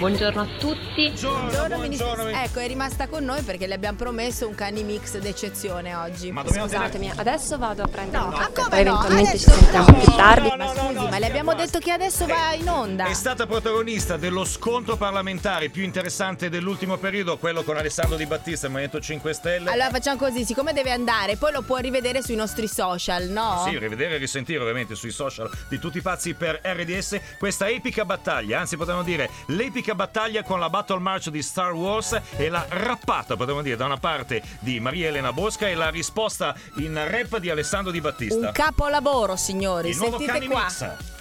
Buongiorno a tutti. Buongiorno, ministro. buongiorno. Ecco, è rimasta con noi perché le abbiamo promesso un cani mix d'eccezione oggi. Ma Scusatemi, adesso vado a prendere No, un ma caffè, poi no? eventualmente Adesso- ci sentiamo più tardi. No, Ma no, scusi, no, ma le abbiamo detto che adesso va in onda. È stata protagonista dello scontro parlamentare più interessante dell'ultimo periodo, quello con Alessandro Di Battista, il Movimento 5 Stelle. Allora facciamo così, siccome deve andare, poi lo può rivedere sui nostri social, no? Sì, rivedere e risentire ovviamente sui social di tutti i pazzi per RDS questa epica battaglia, anzi potremmo dire l'epica battaglia con la Battle March di Star Wars e la rappata, potremmo dire, da una parte di Maria Elena Bosca e la risposta in rap di Alessandro Di Battista. Un capolavoro, signori. Il nuovo Sentite Cani qua. Mix.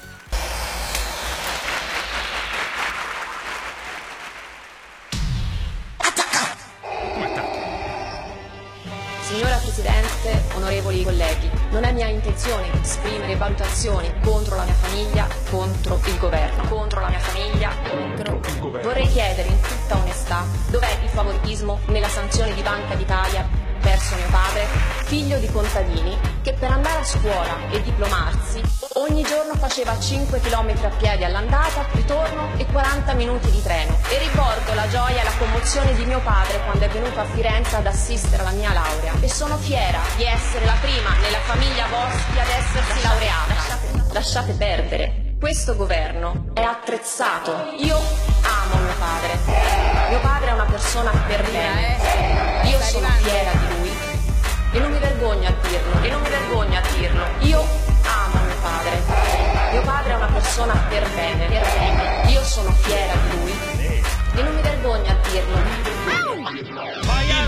Signora Presidente, onorevoli colleghi, non è mia intenzione esprimere valutazioni contro la mia famiglia, contro il governo, contro la mia famiglia, contro il governo. Vorrei chiedere in tutta onestà dov'è il favoritismo nella sanzione di Banca d'Italia verso mio padre, figlio di contadini, che per andare a scuola e diplomarsi giorno faceva 5 km a piedi all'andata, ritorno e 40 minuti di treno. E ricordo la gioia e la commozione di mio padre quando è venuto a Firenze ad assistere alla mia laurea. E sono fiera di essere la prima nella famiglia Boschi ad essersi laureata. Lasciate, lasciate perdere. Questo governo è attrezzato. Io amo mio padre. Mio padre è una persona per bene. Io sono fiera di lui e non mi vergogno a dirlo, e non mi vergogno a dirlo. Io amo padre. Mio padre è una persona per bene, per bene. Io sono fiera di lui e non mi vergogno a dirlo.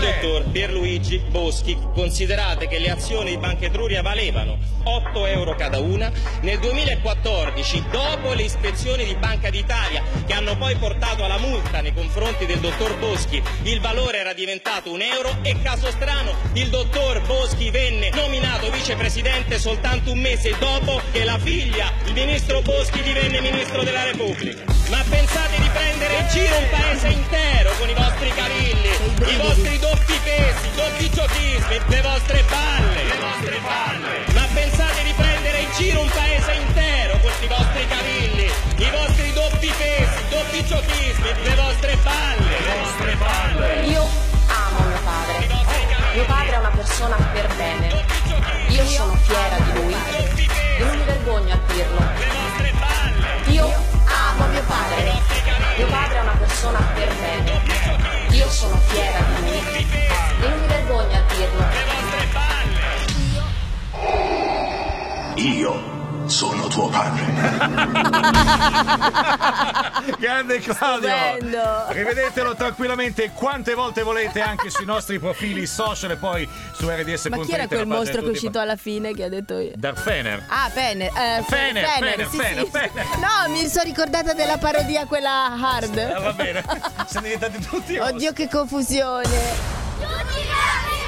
Il dottor Pierluigi Boschi, considerate che le azioni di Banca Etruria valevano 8 euro cada una, nel 2014, dopo le ispezioni di Banca d'Italia che hanno poi portato alla multa nei confronti del dottor Boschi, il valore era diventato un euro e caso strano il dottor Boschi venne vicepresidente soltanto un mese dopo che la figlia, il ministro Boschi, divenne ministro della Repubblica. Ma pensate di prendere in giro un paese intero con i vostri cavilli, i vostri doppi pesi, i doppi giochismi, le vostre balle, le vostre balle. Ma pensate di prendere in giro un paese intero con i vostri cavilli, i vostri doppi pesi, i doppi giochismi, le vostre balle, le vostre balle. Io amo mio padre. Mio padre è una persona per bene. Io sono fiera di lui non mi vergogno a dirlo. Io amo mio padre. Mio padre è una persona per bene. Io sono fiera di lui e non mi vergogno a dirlo. Io sono tuo padre. Grande Claudio! Stupendo. Rivedetelo tranquillamente quante volte volete anche sui nostri profili social e poi su rds.it. Ma chi era quel mostro che è uscito alla fine che ha detto io? Darth Fener. Ah, Fener. Eh, Fener, Fener, sì, Fener, sì. Fener. No, mi sono ricordata della parodia quella hard. Ah, va bene, siamo diventati tutti Oddio, che confusione. Tutti bravi!